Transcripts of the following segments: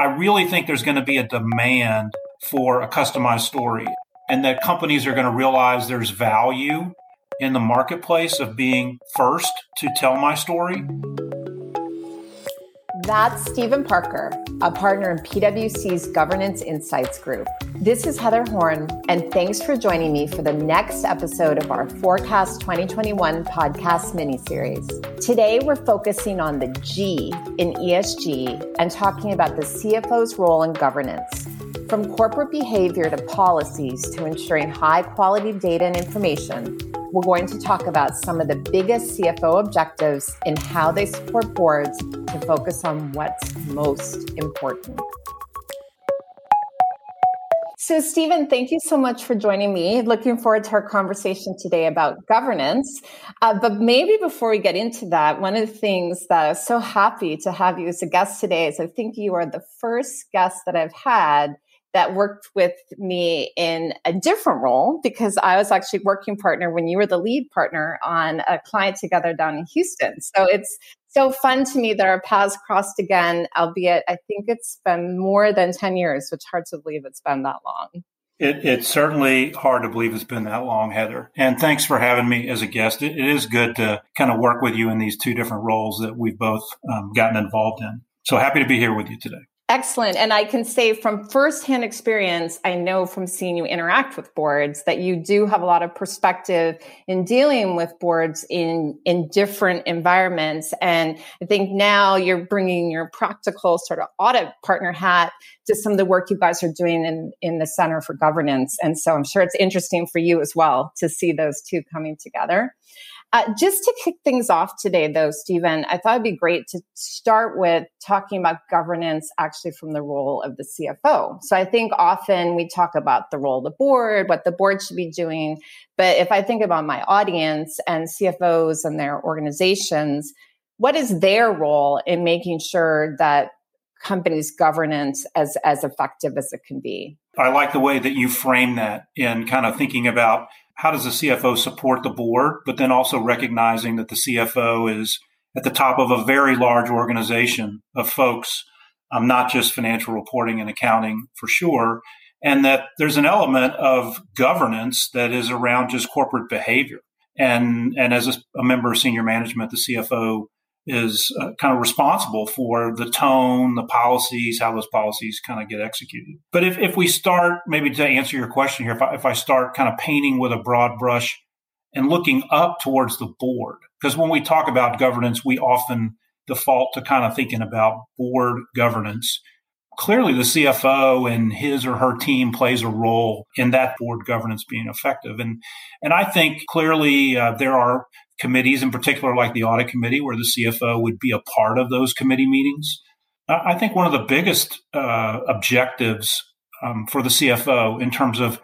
I really think there's going to be a demand for a customized story and that companies are going to realize there's value in the marketplace of being first to tell my story. That's Stephen Parker, a partner in PwC's Governance Insights Group. This is Heather Horn, and thanks for joining me for the next episode of our Forecast 2021 podcast miniseries. Today, we're focusing on the G in ESG and talking about the CFO's role in governance. From corporate behavior to policies to ensuring high quality data and information, we're going to talk about some of the biggest CFO objectives and how they support boards to focus on what's most important. So, Stephen, thank you so much for joining me. Looking forward to our conversation today about governance. Uh, but maybe before we get into that, one of the things that I'm so happy to have you as a guest today is I think you are the first guest that I've had that worked with me in a different role because I was actually working partner when you were the lead partner on a client together down in Houston. So it's so fun to me that our paths crossed again, albeit I think it's been more than 10 years, which hard to believe it's been that long. It, it's certainly hard to believe it's been that long, Heather. And thanks for having me as a guest. it, it is good to kind of work with you in these two different roles that we've both um, gotten involved in. So happy to be here with you today. Excellent. And I can say from firsthand experience, I know from seeing you interact with boards that you do have a lot of perspective in dealing with boards in, in different environments. And I think now you're bringing your practical sort of audit partner hat to some of the work you guys are doing in, in the Center for Governance. And so I'm sure it's interesting for you as well to see those two coming together. Uh, just to kick things off today, though, Stephen, I thought it'd be great to start with talking about governance actually from the role of the CFO. So I think often we talk about the role of the board, what the board should be doing. But if I think about my audience and CFOs and their organizations, what is their role in making sure that companies' governance as, as effective as it can be? I like the way that you frame that in kind of thinking about how does the CFO support the board, but then also recognizing that the CFO is at the top of a very large organization of folks, um, not just financial reporting and accounting for sure, and that there's an element of governance that is around just corporate behavior. And and as a, a member of senior management, the CFO is uh, kind of responsible for the tone, the policies, how those policies kind of get executed. But if, if we start, maybe to answer your question here, if I, if I start kind of painting with a broad brush and looking up towards the board, because when we talk about governance, we often default to kind of thinking about board governance. Clearly, the CFO and his or her team plays a role in that board governance being effective. And, and I think clearly uh, there are committees, in particular, like the audit committee, where the CFO would be a part of those committee meetings. I think one of the biggest uh, objectives um, for the CFO in terms of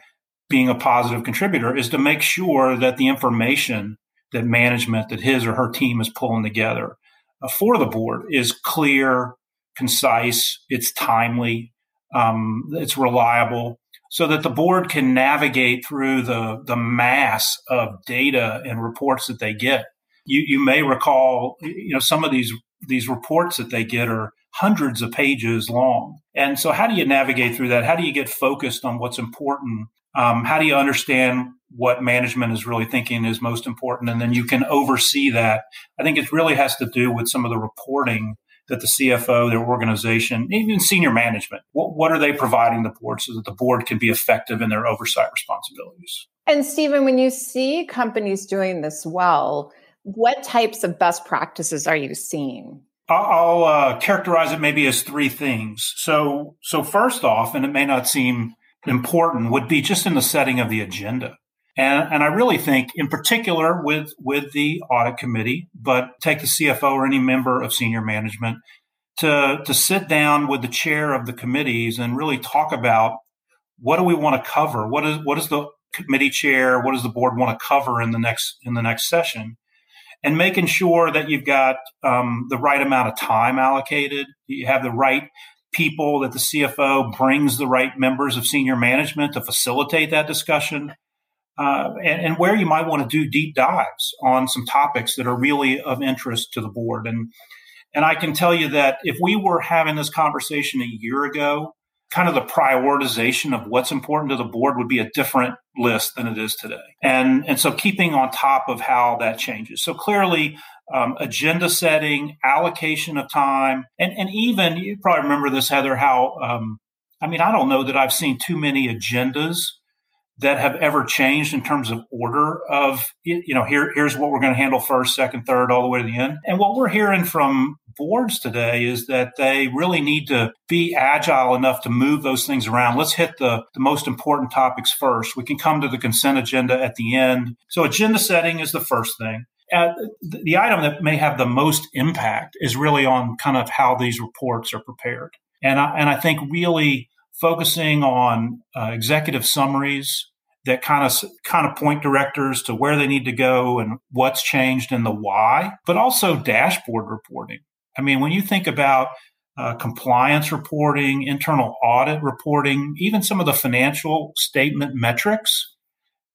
being a positive contributor is to make sure that the information that management, that his or her team is pulling together uh, for the board is clear, concise, it's timely, um, it's reliable, so that the board can navigate through the, the mass of data and reports that they get. You, you may recall, you know, some of these, these reports that they get are hundreds of pages long. And so how do you navigate through that? How do you get focused on what's important? Um, how do you understand what management is really thinking is most important? And then you can oversee that. I think it really has to do with some of the reporting that the CFO, their organization, even senior management, what, what are they providing the board so that the board can be effective in their oversight responsibilities? And Stephen, when you see companies doing this well, what types of best practices are you seeing? I'll uh, characterize it maybe as three things. So, so first off, and it may not seem important, would be just in the setting of the agenda. And, and I really think, in particular, with with the audit committee, but take the CFO or any member of senior management to to sit down with the chair of the committees and really talk about what do we want to cover? What is what is the committee chair? What does the board want to cover in the next in the next session? And making sure that you've got um, the right amount of time allocated, you have the right people, that the CFO brings the right members of senior management to facilitate that discussion uh, and, and, where you might want to do deep dives on some topics that are really of interest to the board. And And I can tell you that if we were having this conversation a year ago, kind of the prioritization of what's important to the board would be a different list than it is today. And, and so keeping on top of how that changes. So clearly, um, agenda setting, allocation of time, and, and even you probably remember this, Heather, how, um, I mean, I don't know that I've seen too many agendas that have ever changed in terms of order of you know here here's what we're going to handle first second third all the way to the end. And what we're hearing from boards today is that they really need to be agile enough to move those things around. Let's hit the, the most important topics first. We can come to the consent agenda at the end. So agenda setting is the first thing. Uh, the item that may have the most impact is really on kind of how these reports are prepared. And I, and I think really focusing on uh, executive summaries that kind of kind of point directors to where they need to go and what's changed and the why, but also dashboard reporting. I mean, when you think about uh, compliance reporting, internal audit reporting, even some of the financial statement metrics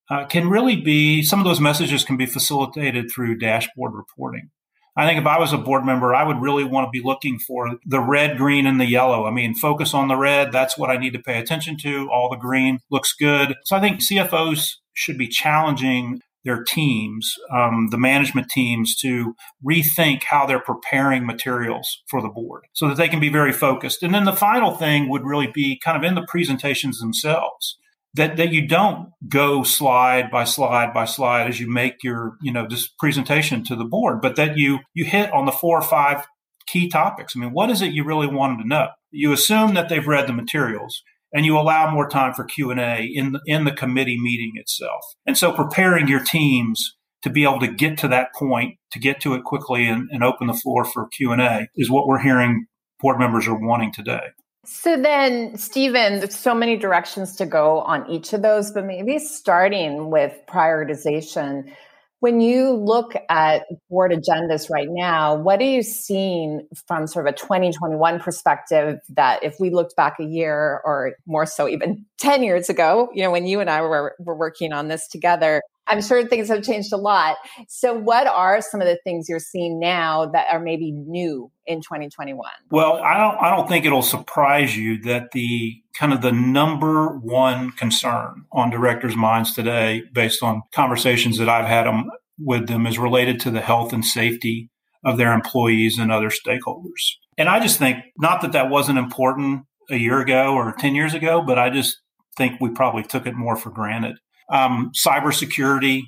uh, can really be some of those messages can be facilitated through dashboard reporting. I think if I was a board member, I would really want to be looking for the red, green, and the yellow. I mean, focus on the red. That's what I need to pay attention to. All the green looks good. So I think CFOs should be challenging their teams, um, the management teams, to rethink how they're preparing materials for the board so that they can be very focused. And then the final thing would really be kind of in the presentations themselves that, that you don't go slide by slide by slide as you make your, you know, this presentation to the board, but that you, you hit on the four or five key topics. I mean, what is it you really want them to know? You assume that they've read the materials and you allow more time for Q&A in the, in the committee meeting itself. And so preparing your teams to be able to get to that point, to get to it quickly and, and open the floor for Q&A is what we're hearing board members are wanting today. So then, Stephen, there's so many directions to go on each of those, but maybe starting with prioritization. When you look at board agendas right now, what are you seeing from sort of a 2021 perspective that if we looked back a year or more so even 10 years ago, you know, when you and I were, were working on this together, I'm sure things have changed a lot. So, what are some of the things you're seeing now that are maybe new in 2021? Well, I don't. I don't think it'll surprise you that the kind of the number one concern on directors' minds today, based on conversations that I've had them, with them, is related to the health and safety of their employees and other stakeholders. And I just think not that that wasn't important a year ago or 10 years ago, but I just think we probably took it more for granted um, cybersecurity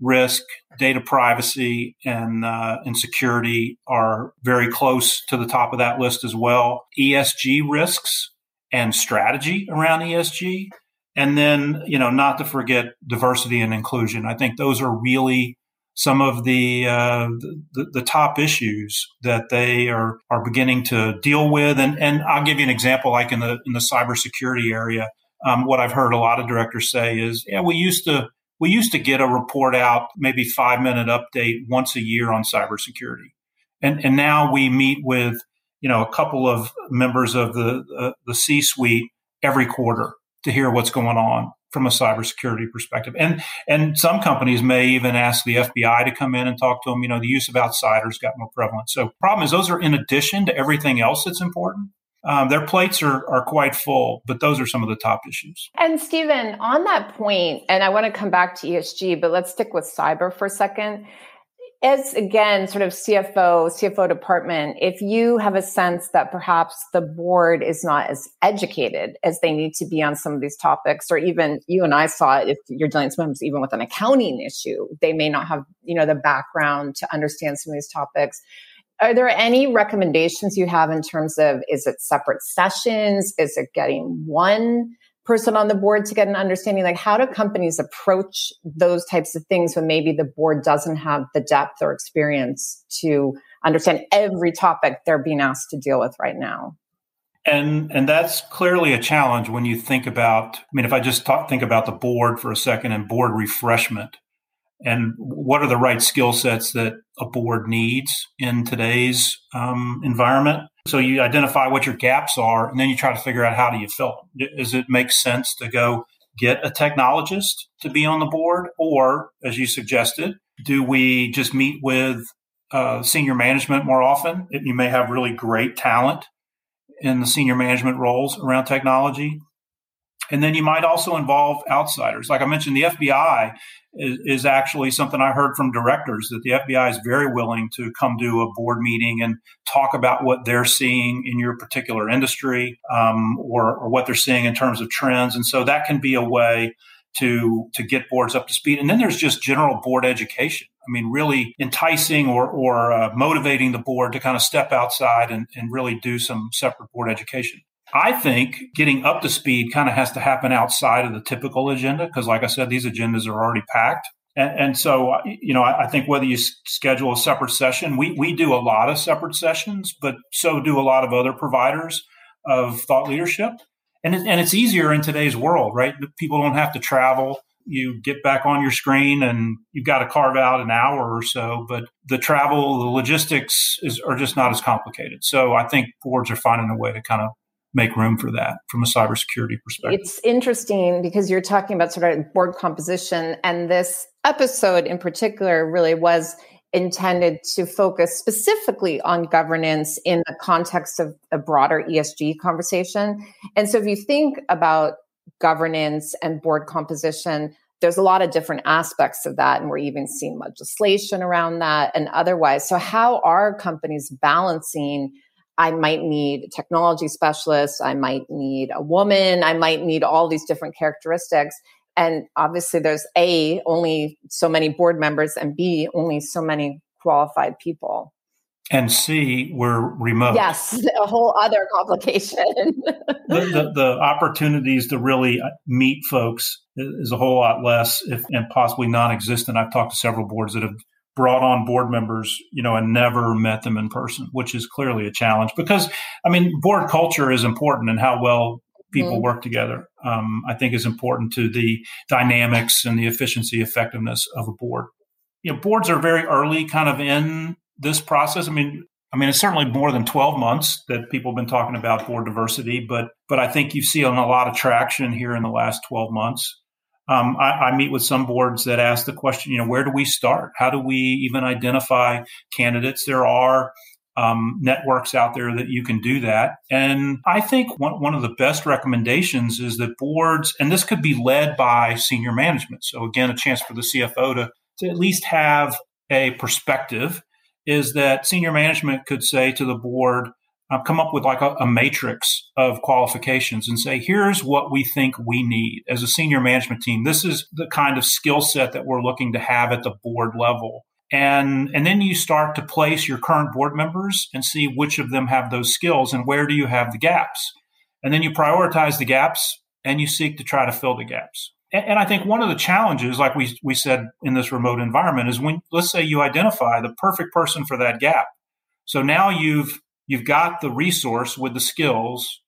risk, data privacy, and uh, and security are very close to the top of that list as well. ESG risks and strategy around ESG, and then you know not to forget diversity and inclusion. I think those are really some of the, uh, the, the top issues that they are are beginning to deal with. And and I'll give you an example, like in the in the cybersecurity area um, what I've heard a lot of directors say is, yeah, we used to we used to get a report out, maybe five minute update once a year on cybersecurity, and and now we meet with you know a couple of members of the uh, the C suite every quarter to hear what's going on from a cybersecurity perspective. And and some companies may even ask the FBI to come in and talk to them. You know, the use of outsiders got more prevalent. So problem is those are in addition to everything else that's important um, their plates are, are quite full, but those are some of the top issues. And Stephen, on that point, and I want to come back to ESG, but let's stick with cyber for a second. As again, sort of CFO, CFO department, if you have a sense that perhaps the board is not as educated as they need to be on some of these topics, or even you and I saw it if you're dealing sometimes even with an accounting issue, they may not have, you know, the background to understand some of these topics are there any recommendations you have in terms of is it separate sessions? Is it getting one person on the board to get an understanding? Like, how do companies approach those types of things when maybe the board doesn't have the depth or experience to understand every topic they're being asked to deal with right now? And and that's clearly a challenge when you think about. I mean, if I just talk, think about the board for a second and board refreshment, and what are the right skill sets that a board needs in today's um, environment. So you identify what your gaps are, and then you try to figure out how do you fill them. Does it make sense to go get a technologist to be on the board, or as you suggested, do we just meet with uh, senior management more often. You may have really great talent in the senior management roles around technology. And then you might also involve outsiders. Like I mentioned, the FBI is, is, actually something I heard from directors that the FBI is very willing to come to a board meeting and talk about what they're seeing in your particular industry um, or, or what they're seeing in terms of trends. And so that can be a way to to get boards up to speed. And then there's just general board education. I mean, really enticing or or uh, motivating the board to kind of step outside and, and really do some separate board education. I think getting up to speed kind of has to happen outside of the typical agenda because, like I said, these agendas are already packed. And, and so, uh, you know, I, I, think whether you schedule a separate session, we, we do a lot of separate sessions, but so do a lot of other providers of thought leadership and it, and it's easier in today's world, right? People don't have to travel. You get back on your screen, and you've got to carve out an hour or so. But the travel, the logistics is, are just not as complicated. So I think boards are finding a way to kind of make room for that from a cybersecurity perspective. It's interesting because you're talking about sort of board composition, and this episode in particular really was intended to focus specifically on governance in the context of a broader ESG conversation. And so if you think about governance and board composition, there's a lot of different aspects of that. And we're even seeing legislation around that and otherwise. So, how are companies balancing? I might need a technology specialist. I might need a woman. I might need all these different characteristics. And obviously there's a only so many board members and b only so many qualified people. And c we're remote. Yes a whole other complication. The, the, the, opportunities to really uh, meet folks is a whole lot less if, and possibly non-existent. I've talked to several boards that have brought on board members you know and never met them in person which is clearly a challenge because i mean board culture is important and how well people mm-hmm. work together, um, I think is important to the dynamics and the efficiency, effectiveness of a board. You know, boards are very early kind of in this process. I mean, I mean, it's certainly more than 12 months that people have been talking about board diversity, but but I think you see a lot of traction here in the last 12 months. Um, I, I, meet with some boards that ask the question, you know, where do we start? How do we even identify candidates? There are um, networks out there that you can do that. And I think one, one of the best recommendations is that boards, and this could be led by senior management. So, again, a chance for the CFO to, to at least have a perspective is that senior management could say to the board, uh, come up with like a, a matrix of qualifications and say, here's what we think we need as a senior management team. This is the kind of skill set that we're looking to have at the board level. And and then you start to place your current board members and see which of them have those skills and where do you have the gaps. And then you prioritize the gaps and you seek to try to fill the gaps. And, and i think one of the challenges like we, we said in this remote environment is when let's say you identify the perfect person for that gap. So now you've you've got the resource with the skills.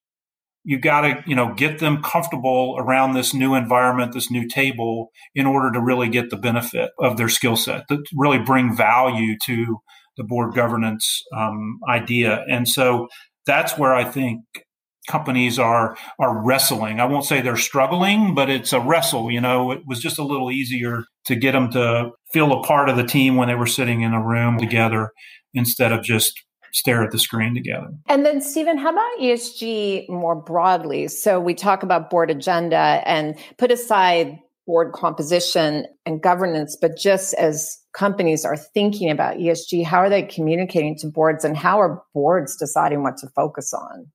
You've got to you know get them comfortable around this new environment this new table in order to really get the benefit of their skill set to really bring value to the board governance um, idea. And so that's where i think companies are are wrestling. I won't say they're struggling but it's a wrestle you know? It was just a little easier to get them to feel a part of the team when they were sitting in a room together instead of just stare at the screen together. And then, Stephen, how about ESG more broadly? So we talk about board agenda and put aside board composition and governance, but just as companies are thinking about ESG, how are they communicating to boards and how are boards deciding what to focus on?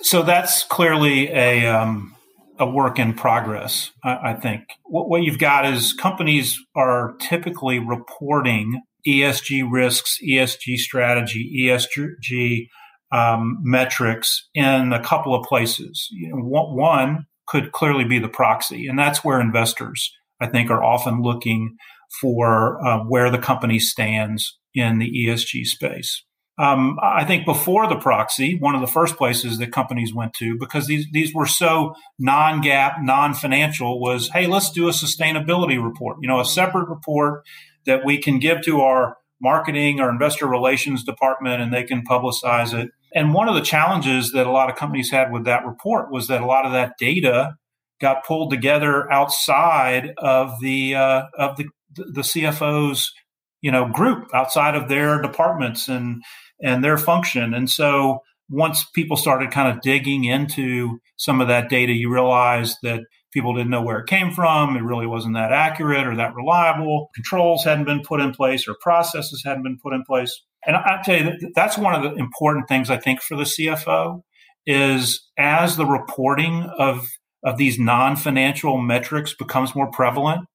So that's clearly a, um, a work in progress, I, I think. What, what you've got is companies are typically reporting ESG risks, ESG strategy, ESG um, metrics in a couple of places. You know, one could clearly be the proxy, and that's where investors, I think, are often looking for uh, where the company stands in the ESG space. Um, I think before the proxy, one of the first places that companies went to, because these these were so non-GAAP, non-financial, was hey, let's do a sustainability report. You know, a separate report that we can give to our marketing or investor relations department and they can publicize it. And one of the challenges that a lot of companies had with that report was that a lot of that data got pulled together outside of the uh, of the the CFO's you know, group outside of their departments and and their function. And so once people started kind of digging into some of that data, you realized that people didn't know where it came from. It really wasn't that accurate or that reliable. Controls hadn't been put in place or processes hadn't been put in place. And I'll tell you, that's one of the important things I think for the CFO is as the reporting of of these non-financial metrics becomes more prevalent,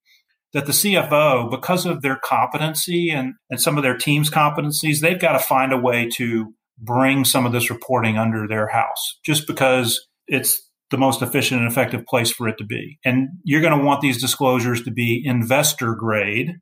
that the CFO, because of their competency and, and some of their team's competencies, they've got to find a way to bring some of this reporting under their house just because it's the most efficient and effective place for it to be. And you're going to want these disclosures to be investor grade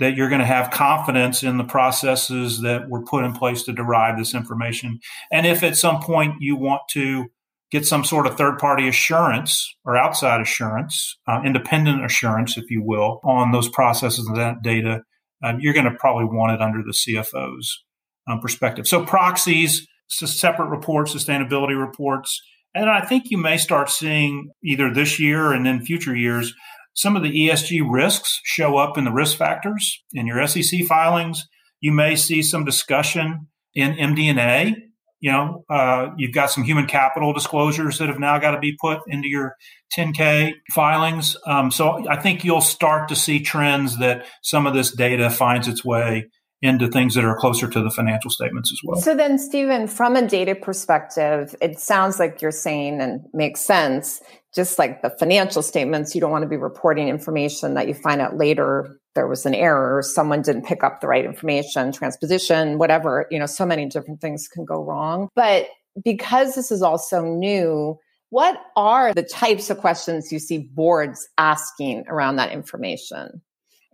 that you're going to have confidence in the processes that were put in place to derive this information. And if at some point you want to get some sort of third party assurance or outside assurance, uh, independent assurance, if you will, on those processes and that data, uh, you're going to probably want it under the CFO's um, perspective. So proxies, separate reports, sustainability reports. And I think you may start seeing either this year and in future years some of the ESG risks show up in the risk factors in your SEC filings. You may see some discussion in MD&A. You know, uh, you've got some human capital disclosures that have now got to be put into your 10K filings. Um, so I think you'll start to see trends that some of this data finds its way into things that are closer to the financial statements as well. So then, Stephen, from a data perspective, it sounds like you're saying and makes sense. Just like the financial statements, you don't want to be reporting information that you find out later there was an error, someone didn't pick up the right information, transposition, whatever. You know, so many different things can go wrong. But because this is all so new, what are the types of questions you see boards asking around that information?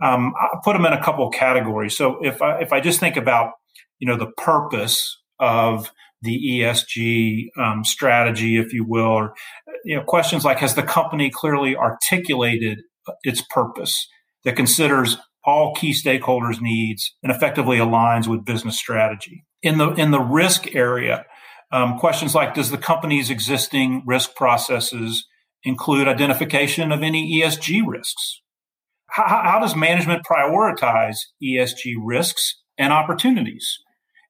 Um, I put them in a couple of categories. So if I, if I just think about, you know, the purpose of the ESG um, strategy, if you will, or you know, questions like has the company clearly articulated its purpose that considers all key stakeholders' needs and effectively aligns with business strategy. In the in the risk area, um, questions like does the company's existing risk processes include identification of any ESG risks? How, how does management prioritize ESG risks and opportunities?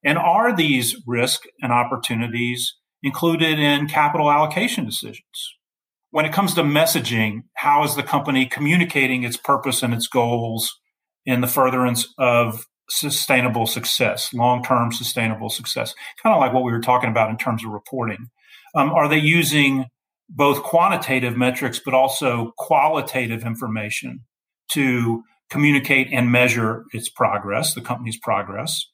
And are these risks and opportunities included in capital allocation decisions? When it comes to messaging, how is the company communicating its purpose and its goals in the furtherance of sustainable success, long term sustainable success? Kind of like what we were talking about in terms of reporting. Um, are they using both quantitative metrics, but also qualitative information to communicate and measure its progress, the company's progress.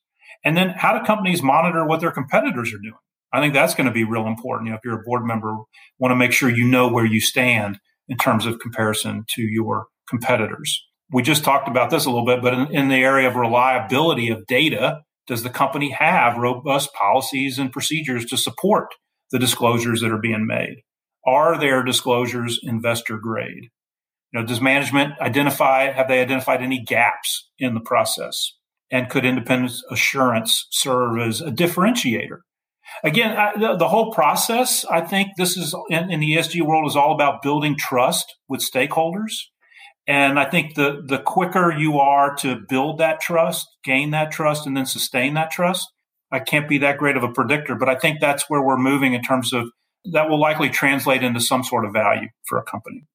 And then how do companies monitor what their competitors are doing? I think that's going to be real important. You know, if you're a board member, want to make sure you know where you stand in terms of comparison to your competitors. We just talked about this a little bit, but in, in the area of reliability of data, does the company have robust policies and procedures to support the disclosures that are being made? Are their disclosures investor grade? You know, does management identify, have they identified any gaps in the process? And could independent assurance serve as a differentiator? Again, I, the, the, whole process, I think this is in, in the ESG world is all about building trust with stakeholders. And I think the, the quicker you are to build that trust, gain that trust, and then sustain that trust, I can't be that great of a predictor, but I think that's where we're moving in terms of that will likely translate into some sort of value for a company.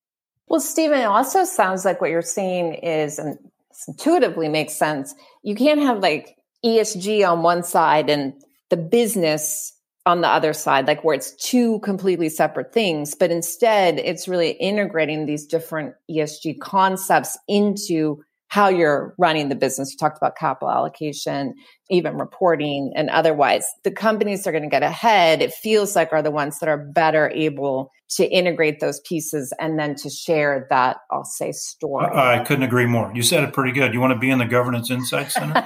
Well, Stephen, it also sounds like what you're saying is, and intuitively makes sense. You can't have like ESG on one side and the business on the other side, like where it's two completely separate things, but instead it's really integrating these different ESG concepts into how you're running the business. You talked about capital allocation, even reporting and otherwise. The companies that are going to get ahead, it feels like are the ones that are better able to integrate those pieces and then to share that, I'll say, story. I, I couldn't agree more. You said it pretty good. You want to be in the Governance Insight Center?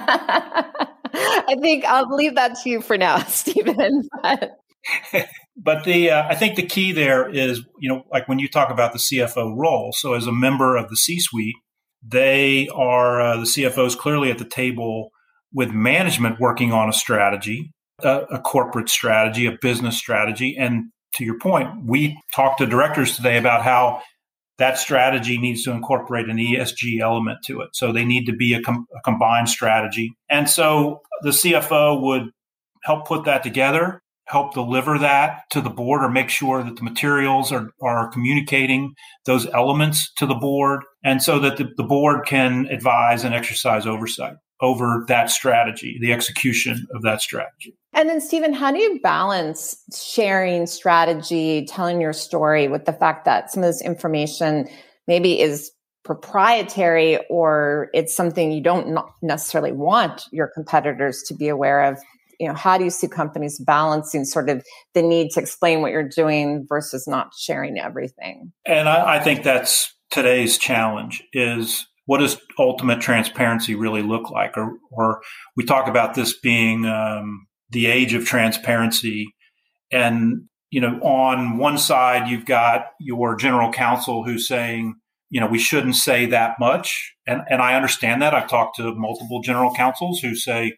I think I'll leave that to you for now, Stephen. but the uh, I think the key there is, you know, like when you talk about the CFO role. So as a member of the C-suite, they are uh, the CFOs clearly at the table with management working on a strategy, a, a corporate strategy, a business strategy, and to your point, we talked to directors today about how that strategy needs to incorporate an ESG element to it. So they need to be a, com- a combined strategy. And so the CFO would help put that together, help deliver that to the board or make sure that the materials are, are communicating those elements to the board. And so that the, the board can advise and exercise oversight over that strategy, the execution of that strategy. And then, Stephen, how do you balance sharing strategy, telling your story with the fact that some of this information maybe is proprietary or it's something you don't necessarily want your competitors to be aware of? You know, how do you see companies balancing sort of the need to explain what you're doing versus not sharing everything? And I, I think that's today's challenge is what does ultimate transparency really look like? Or, or we talk about this being um, the age of transparency. And, you know, on one side, you've got your general counsel who's saying, you know, we shouldn't say that much. And, and I understand that. I've talked to multiple general counsels who say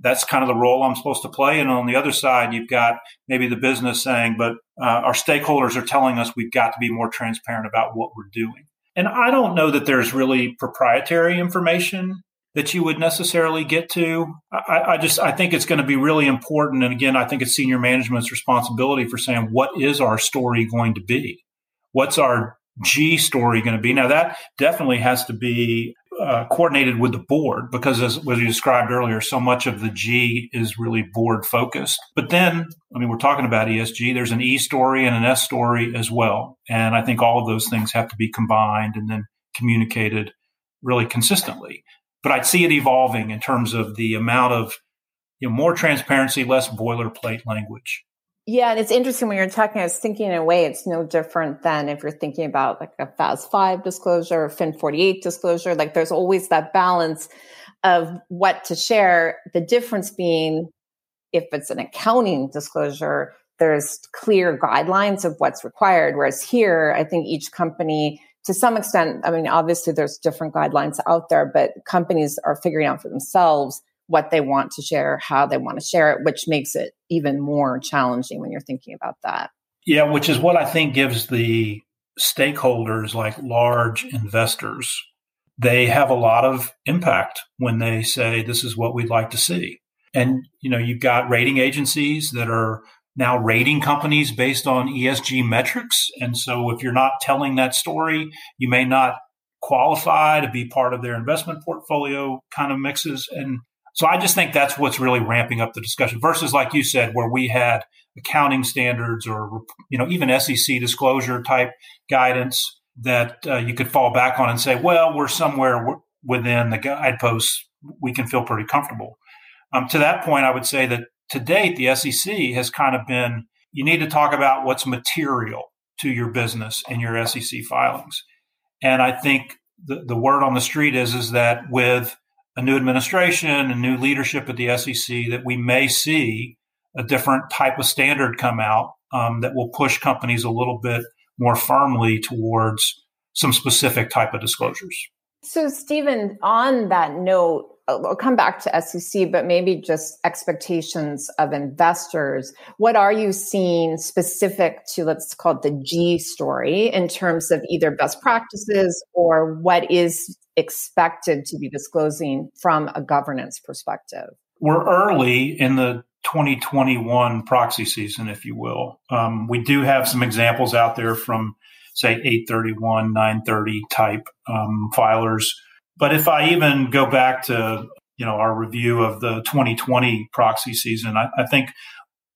that's kind of the role I'm supposed to play. And on the other side, you've got maybe the business saying, but uh, our stakeholders are telling us we've got to be more transparent about what we're doing. And I don't know that there's really proprietary information that you would necessarily get to. I, I, just I think it's going to be really important. And again, I think it's senior management's responsibility for saying what is our story going to be? What's our G story going to be? Now that definitely has to be uh, coordinated with the board because, as was described earlier, so much of the G is really board focused. But then, I mean, we're talking about ESG. There's an E story and an S story as well, and I think all of those things have to be combined and then communicated really consistently. But I'd see it evolving in terms of the amount of you know more transparency, less boilerplate language. Yeah, and it's interesting when you're talking, I was thinking in a way it's no different than if you're thinking about like a FAS 5 disclosure or FIN 48 disclosure. Like there's always that balance of what to share. The difference being if it's an accounting disclosure, there's clear guidelines of what's required. Whereas here, I think each company, to some extent, I mean, obviously there's different guidelines out there, but companies are figuring out for themselves what they want to share, how they want to share it, which makes it even more challenging when you're thinking about that. Yeah, which is what I think gives the stakeholders like large mm-hmm. investors they have a lot of impact when they say this is what we'd like to see. And you know, you've got rating agencies that are now rating companies based on ESG metrics. And so if you're not telling that story, you may not qualify to be part of their investment portfolio kind of mixes. And so I just think that's what's really ramping up the discussion versus, like you said, where we had accounting standards or you know even SEC disclosure type guidance that uh, you could fall back on and say, well, we're somewhere within the guideposts. We can feel pretty comfortable. Um, to that point, I would say that to date, the SEC has kind of been you need to talk about what's material to your business in your SEC filings. And I think the, the word on the street is is that with a new administration and new leadership at the SEC that we may see a different type of standard come out um, that will push companies a little bit more firmly towards some specific type of disclosures. So, Stephen, on that note, I'll come back to SEC, but maybe just expectations of investors. What are you seeing specific to, let's call it the G story in terms of either best practices or what is expected to be disclosing from a governance perspective? We're early in the 2021 proxy season, if you will. Um, we do have some examples out there from, say, 831, 930 type um, filers but if I even go back to you know our review of the 2020 proxy season, I, I think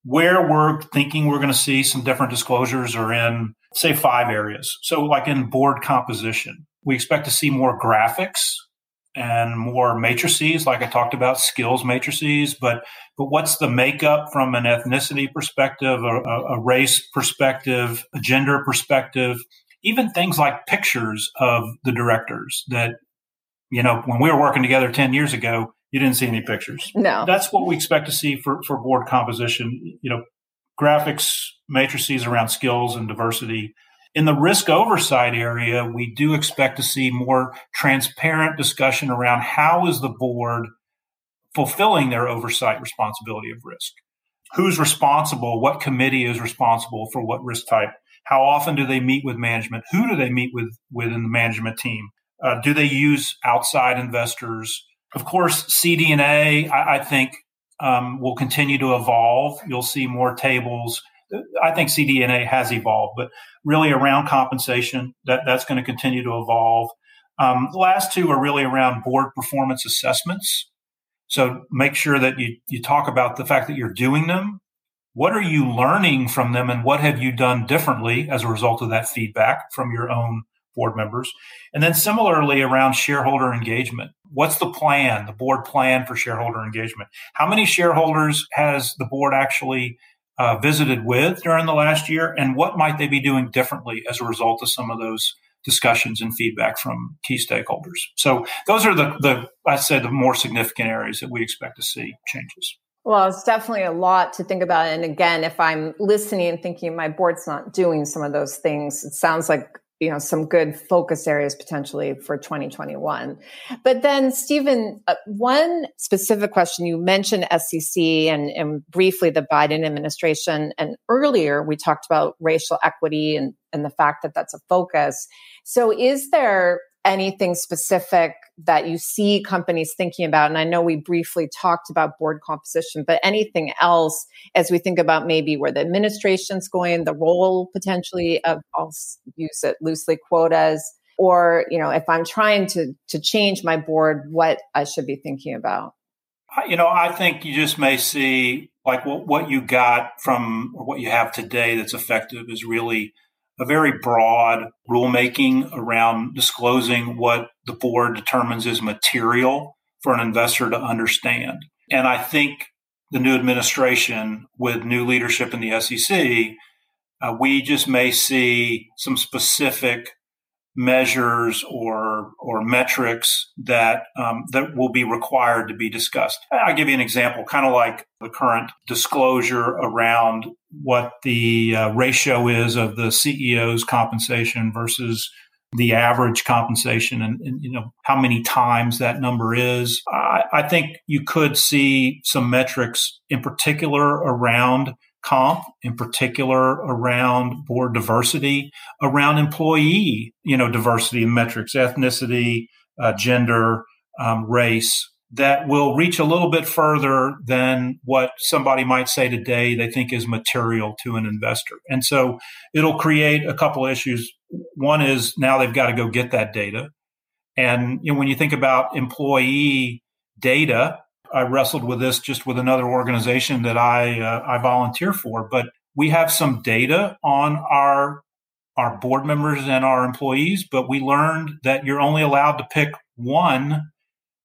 where we're thinking we're going to see some different disclosures are in say five areas. So like in board composition, we expect to see more graphics and more matrices, like I talked about, skills matrices. But but what's the makeup from an ethnicity perspective, a, a race perspective, a gender perspective? Even things like pictures of the directors that you know, when we were working together 10 years ago, you didn't see any pictures. No. That's what we expect to see for, for board composition, you know, graphics, matrices around skills and diversity. In the risk oversight area, we do expect to see more transparent discussion around how is the board fulfilling their oversight responsibility of risk. Who's responsible? What committee is responsible for what risk type How often do they meet with management? Who do they meet with within the management team? Uh, do they use outside investors? Of course, CD&A, I, I think, um, will continue to evolve. You'll see more tables. I think CD&A has evolved, but really around compensation, that, that's going to continue to evolve. Um, the last two are really around board performance assessments. So make sure that you, you talk about the fact that you're doing them. What are you learning from them and what have you done differently as a result of that feedback from your own board members? And then similarly around shareholder engagement. What's the plan, the board plan for shareholder engagement? How many shareholders has the board actually uh, visited with during the last year? And what might they be doing differently as a result of some of those discussions and feedback from key stakeholders. So those are the, the I said the more significant areas that we expect to see changes. Well, it's definitely a lot to think about. And again, if I'm listening and thinking my board's not doing some of those things, it sounds like you know some good focus areas potentially for 2021 but then stephen uh, one specific question you mentioned sec and, and briefly the biden administration and earlier we talked about racial equity and, and the fact that that's a focus. So is there anything specific that you see companies thinking about? And I know we briefly talked about board composition, but anything else as we think about maybe where the administration's going, the role potentially of, I'll use it loosely, quotas, or, you know, if I'm trying to, to change my board, what I should be thinking about? You know, I think you just may see like what, what you got from or what you have today that's effective is really a very broad rulemaking around disclosing what the board determines is material for an investor to understand. And I think the new administration, with new leadership in the SEC, uh, we just may see some specific measures or or metrics that um, that will be required to be discussed. I'll give you an example, kind of like the current disclosure around what the uh, ratio is of the CEO's compensation versus the average compensation and, and, you know how many times that number is I, I think you could see some metrics in particular around comp in particular around board diversity, around employee, you know, diversity and metrics, ethnicity, uh, gender, um, race, that will reach a little bit further than what somebody might say today they think is material to an investor. And so it'll create a couple issues. One is now they've got to go get that data. And you know, when you think about employee data, I wrestled with this just with another organization that I uh, I volunteer for, but we have some data on our our board members and our employees, but we learned that you're only allowed to pick one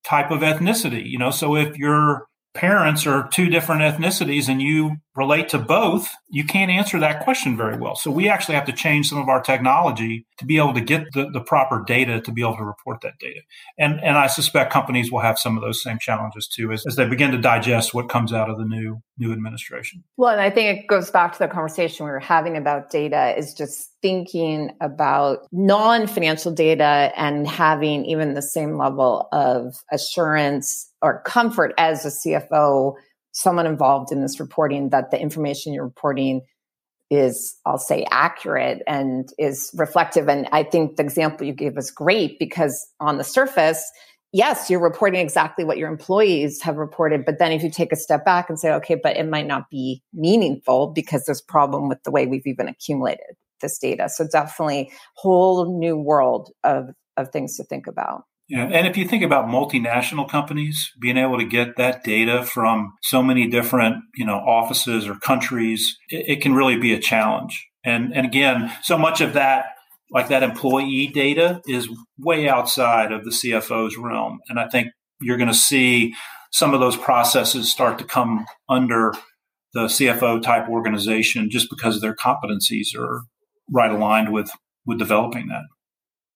type of ethnicity. You know, so if you're parents are two different ethnicities and you relate to both, you can't answer that question very well. So we actually have to change some of our technology to be able to get the, the proper data to be able to report that data. And and I suspect companies will have some of those same challenges too as, as they begin to digest what comes out of the new new administration. Well, and I think it goes back to the conversation we were having about data is just thinking about non-financial data and having even the same level of assurance or comfort as a CFO, someone involved in this reporting, that the information you're reporting is, I'll say, accurate and is reflective. And I think the example you gave was great because on the surface, yes, you're reporting exactly what your employees have reported. But then if you take a step back and say, okay, but it might not be meaningful because there's problem with the way we've even accumulated this data. So definitely whole new world of, of things to think about. Yeah, and if you think about multinational companies being able to get that data from so many different, you know, offices or countries, it, it, can really be a challenge. And and again, so much of that, like that employee data, is way outside of the CFO's realm. And I think you're going to see some of those processes start to come under the CFO type organization just because their competencies are right aligned with with developing that.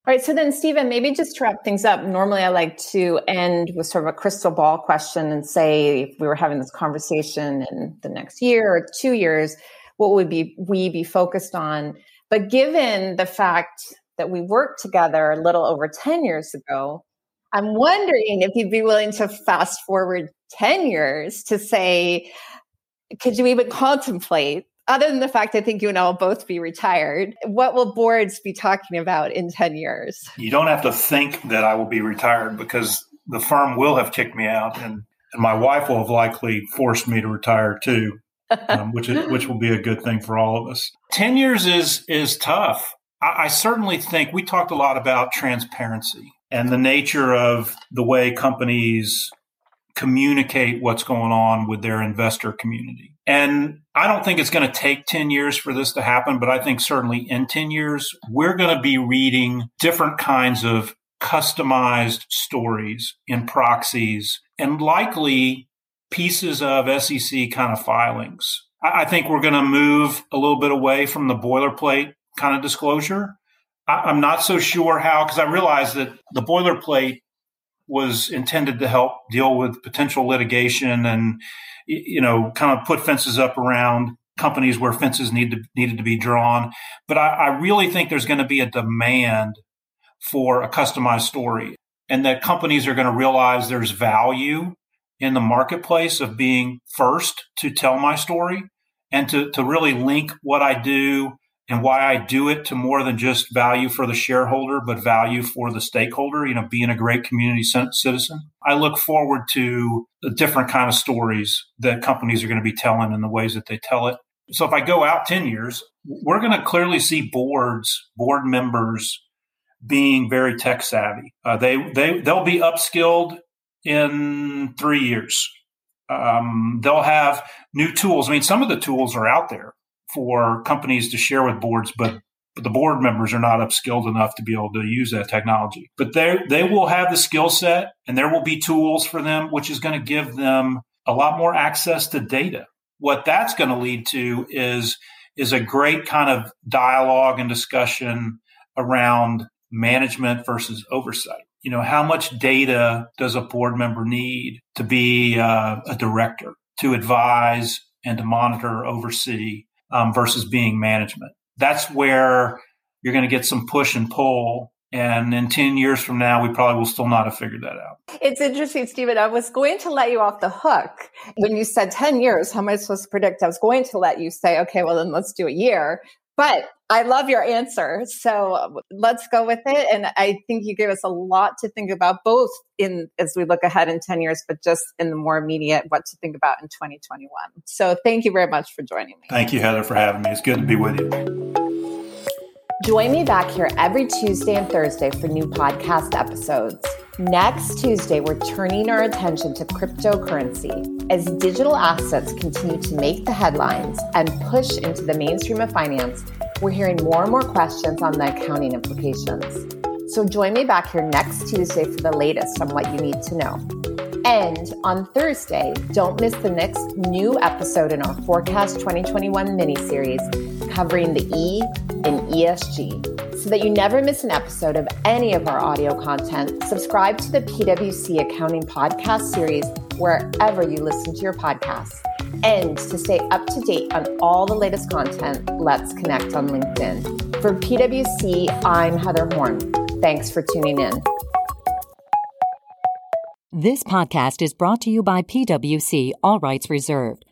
All right. So then, Stephen, maybe just to wrap things up, normally I like to end with sort of a crystal ball question and say, if we were having this conversation in the next year or two years, what would be we be focused on? But given the fact that we worked together a little over 10 years ago, I'm wondering if you'd be willing to fast forward 10 years to say, could you even contemplate other than the fact I think you and I will both be retired, what will boards be talking about in 10 years? You don't have to think that I will be retired because the firm will have kicked me out and, and my wife will have likely forced me to retire too. um, which is, which will be a good thing for all of us. Ten years is is tough. I, I certainly think we talked a lot about transparency and the nature of the way companies communicate what's going on with their investor community. And I don't think it's going to take 10 years for this to happen, but I think certainly in 10 years, we're going to be reading different kinds of customized stories in proxies and likely pieces of SEC kind of filings. I think we're going to move a little bit away from the boilerplate kind of disclosure. I'm not so sure how, because I realize that the boilerplate was intended to help deal with potential litigation and, you know, kind of put fences up around companies where fences need to, needed to be drawn. But I, I really think there's going to be a demand for a customized story and that companies are going to realize there's value in the marketplace of being first to tell my story and to, to really link what I do and why I do it to more than just value for the shareholder, but value for the stakeholder, you know, being a great community citizen. I look forward to the different kind of stories that companies are going to be telling and the ways that they tell it. So if I go out 10 years, we're going to clearly see boards, board members being very tech savvy. Uh, they, they, they'll be upskilled in three years. Um, they'll have new tools. I mean, some of the tools are out there for companies to share with boards, but but the board members are not upskilled enough to be able to use that technology. But they they will have the skill set, and there will be tools for them, which is going to give them a lot more access to data. What that's going to lead to is is a great kind of dialogue and discussion around management versus oversight. You know, how much data does a board member need to be uh, a director, to advise and to monitor, oversee um, versus being management. That's where you're going to get some push and pull. And in 10 years from now, we probably will still not have figured that out. It's interesting, Stephen. I was going to let you off the hook when you said 10 years. How am I supposed to predict? I was going to let you say, okay, well, then let's do a year. But I love your answer. So let's go with it. And I think you gave us a lot to think about, both in as we look ahead in 10 years, but just in the more immediate, what to think about in 2021. So thank you very much for joining me. Thank you, Heather, for having me. It's good to be with you. Join me back here every Tuesday and Thursday for new podcast episodes. Next Tuesday, we're turning our attention to cryptocurrency as digital assets continue to make the headlines and push into the mainstream of finance. We're hearing more and more questions on the accounting implications. So join me back here next Tuesday for the latest on what you need to know. And on Thursday, don't miss the next new episode in our Forecast 2021 mini series covering the E in ESG so that you never miss an episode of any of our audio content, subscribe to the PwC Accounting Podcast series wherever you listen to your podcasts. And to stay up to date on all the latest content, let's connect on LinkedIn. For PwC, I'm Heather Horn. Thanks for tuning in. This podcast is brought to you by PwC, all rights reserved.